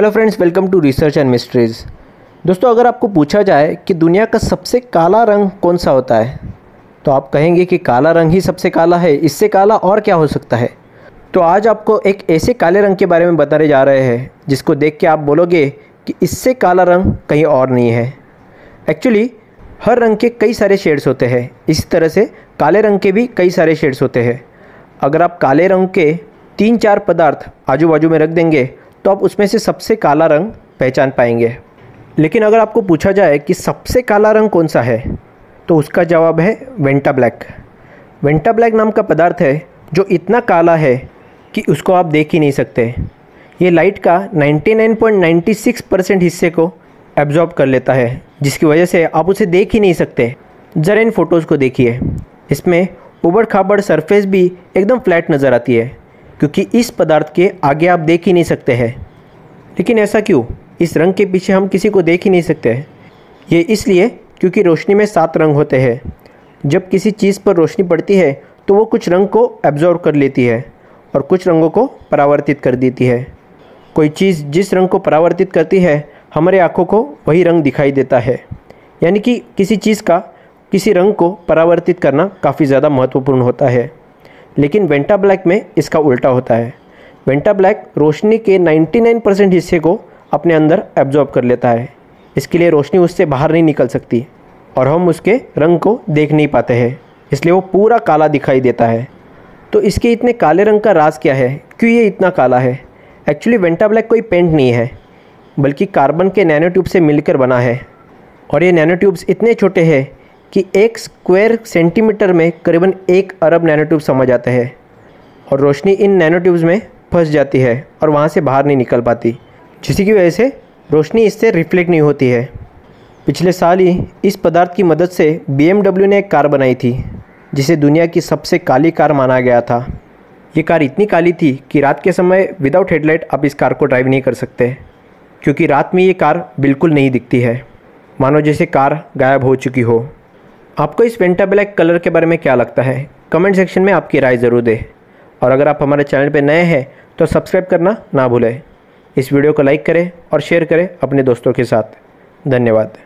Hello friends, welcome to research and mysteries. दोस्तों, अगर आपको पूछा जाए कि दुनिया का सबसे काला रंग कौन सा होता है तो आप कहेंगे कि काला रंग ही सबसे काला है। इससे काला और क्या हो सकता है? तो आज आपको एक ऐसे काले रंग के बारे में बताने जा रहे हैं, जिसको देख के आप बोलोगे कि इससे काला रंग कहीं और नहीं है। एक्चुअली हर रंग के कई सारे शेड्स होते हैं। इसी तरह से काले रंग के भी कई सारे शेड्स होते हैं। अगर आप काले रंग के तीन चार पदार्थ आजू बाजू में रख देंगे तो आप उसमें से सबसे काला रंग पहचान पाएँगे। लेकिन अगर आपको पूछा जाए कि सबसे काला रंग कौन सा है तो उसका जवाब है वेंटा ब्लैक। वेंटा ब्लैक नाम का पदार्थ है जो इतना काला है कि उसको आप देख ही नहीं सकते। ये लाइट का 99.96 परसेंट हिस्से को एब्जॉर्ब कर लेता है, जिसकी वजह से आप उसे देख ही नहीं सकते। ज़रा इन फ़ोटोज़ को देखिए। इसमें उबड़ खाबड़ सरफेस भी एकदम फ्लैट नज़र आती है। क्योंकि इस पदार्थ के आगे आप देख ही नहीं सकते हैं। लेकिन ऐसा क्यों? इस रंग के पीछे हम किसी को देख ही नहीं सकते हैं। ये इसलिए क्योंकि रोशनी में सात रंग होते हैं। जब किसी चीज़ पर रोशनी पड़ती है तो वो कुछ रंग को एब्जॉर्व कर लेती है और कुछ रंगों को परावर्तित कर देती है। कोई चीज़ जिस रंग को परावर्तित करती है, हमारे आँखों को वही रंग दिखाई देता है। यानी कि किसी चीज़ का किसी रंग को परावर्तित करना काफ़ी ज़्यादा महत्वपूर्ण होता है। लेकिन वेंटा ब्लैक में इसका उल्टा होता है। वेंटा ब्लैक रोशनी के 99 परसेंट हिस्से को अपने अंदर एब्जॉर्ब कर लेता है। इसके लिए रोशनी उससे बाहर नहीं निकल सकती और हम उसके रंग को देख नहीं पाते हैं। इसलिए वो पूरा काला दिखाई देता है। तो इसके इतने काले रंग का राज क्या है? क्यों ये इतना काला है? एक्चुअली वेंटा ब्लैक कोई पेंट नहीं है, बल्कि कार्बन के नैनो ट्यूब से मिलकर बना है। और ये नैनो ट्यूब्स इतने छोटे हैं कि एक स्क्वायर सेंटीमीटर में करीबन एक अरब नैनोट्यूब समा आते हैं और रोशनी इन नैनोट्यूब्स में फंस जाती है और वहाँ से बाहर नहीं निकल पाती, जिसकी वजह से रोशनी इससे रिफ्लेक्ट नहीं होती है। पिछले साल ही इस पदार्थ की मदद से बीएमडब्ल्यू ने एक कार बनाई थी, जिसे दुनिया की सबसे काली कार माना गया था। ये कार इतनी काली थी कि रात के समय विदाउट हेडलाइट आप इस कार को ड्राइव नहीं कर सकते, क्योंकि रात में ये कार बिल्कुल नहीं दिखती है। मानो जैसे कार गायब हो चुकी हो। आपको इस पेंटा ब्लैक कलर के बारे में क्या लगता है? कमेंट सेक्शन में आपकी राय ज़रूर दें। और अगर आप हमारे चैनल पर नए हैं तो सब्सक्राइब करना ना भूलें। इस वीडियो को लाइक करें और शेयर करें अपने दोस्तों के साथ। धन्यवाद।